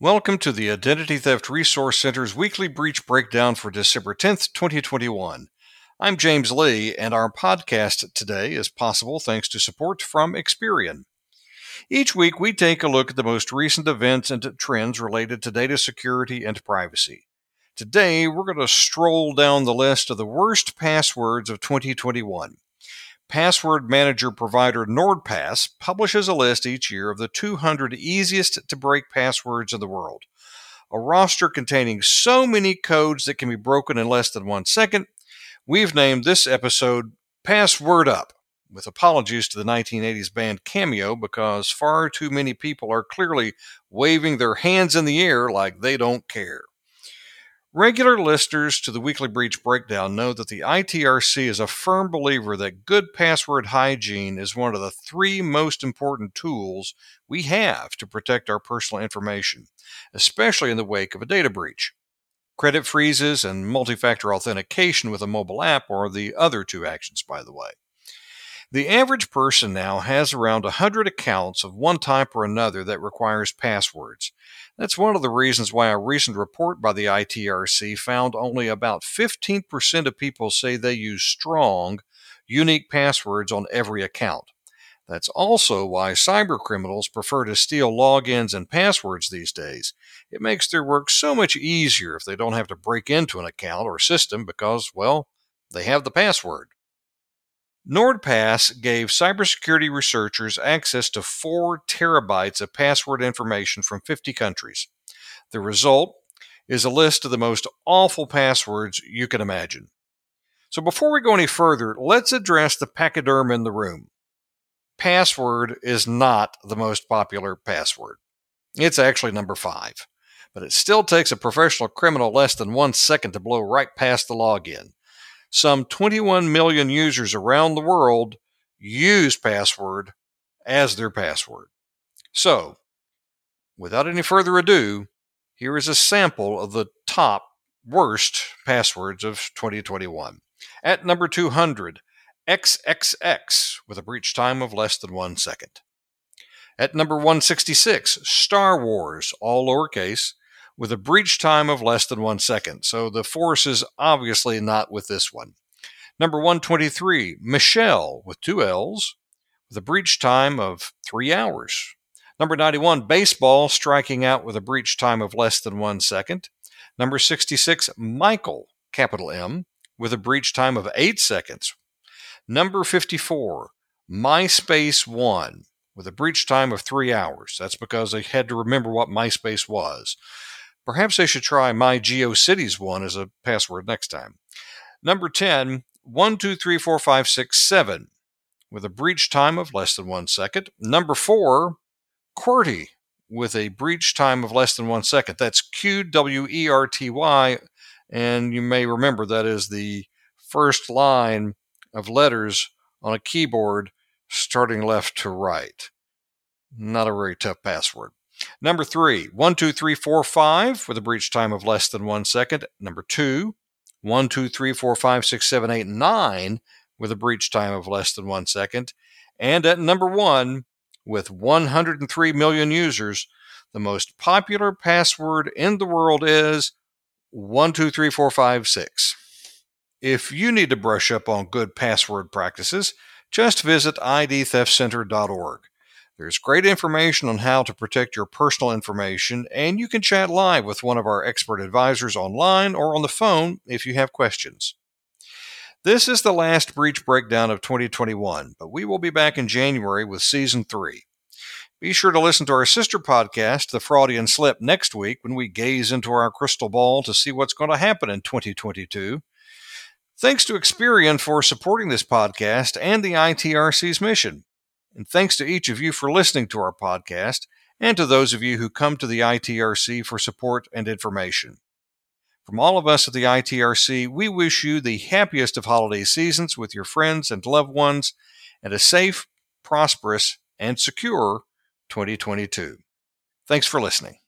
Welcome to the Identity Theft Resource Center's weekly breach breakdown for December 10th, 2021. I'm James Lee, and our podcast today is possible thanks to support from Experian. Each week, we take a look at the most recent events and trends related to data security and privacy. Today, we're going to stroll down the list of the worst passwords of 2021. Password manager provider NordPass publishes a list each year of the 200 easiest to break passwords in the world. A roster containing so many codes that can be broken in less than one second. We've named this episode Password Up, with apologies to the 1980s band Cameo because far too many people are clearly waving their hands in the air like they don't care. Regular listeners to the Weekly Breach Breakdown know that the ITRC is a firm believer that good password hygiene is one of the three most important tools we have to protect our personal information, especially in the wake of a data breach. Credit freezes and multi factor authentication with a mobile app are the other two actions, by the way. The average person now has around 100 accounts of one type or another that requires passwords. That's one of the reasons why a recent report by the ITRC found only about 15% of people say they use strong, unique passwords on every account. That's also why cybercriminals prefer to steal logins and passwords these days. It makes their work so much easier if they don't have to break into an account or system because, well, they have the password. NordPass gave cybersecurity researchers access to 4 terabytes of password information from 50 countries. The result is a list of the most awful passwords you can imagine. So before we go any further, let's address the pachyderm in the room. Password is not the most popular password. It's actually number five, but it still takes a professional criminal less than one second to blow right past the login some 21 million users around the world use password as their password. So, without any further ado, here is a sample of the top worst passwords of 2021. At number 200, XXX with a breach time of less than one second. At number 166, Star Wars, all lowercase, with a breach time of less than one second. So the force is obviously not with this one. Number 123, Michelle with two L's with a breach time of three hours. Number 91, baseball striking out with a breach time of less than one second. Number 66, Michael, capital M, with a breach time of eight seconds. Number 54, MySpace 1, with a breach time of three hours. That's because they had to remember what MySpace was. Perhaps they should try my GeoCities one as a password next time. Number 10, 123456 with a breach time of less than one second. Number 4, QWERTY with a breach time of less than one second. That's Q W E R T Y. And you may remember that is the first line of letters on a keyboard starting left to right. Not a very tough password. Number three, one, two, three, four, five with a breach time of less than one second. Number two, one, two, three, four, five, six, seven, eight, nine with a breach time of less than one second. And at number one, with 103 million users, the most popular password in the world is 123456. If you need to brush up on good password practices, just visit idtheftcenter.org. There's great information on how to protect your personal information, and you can chat live with one of our expert advisors online or on the phone if you have questions. This is the last breach breakdown of 2021, but we will be back in January with season three. Be sure to listen to our sister podcast, The Fraudian Slip, next week when we gaze into our crystal ball to see what's going to happen in 2022. Thanks to Experian for supporting this podcast and the ITRC's mission. And thanks to each of you for listening to our podcast and to those of you who come to the ITRC for support and information. From all of us at the ITRC, we wish you the happiest of holiday seasons with your friends and loved ones and a safe, prosperous, and secure 2022. Thanks for listening.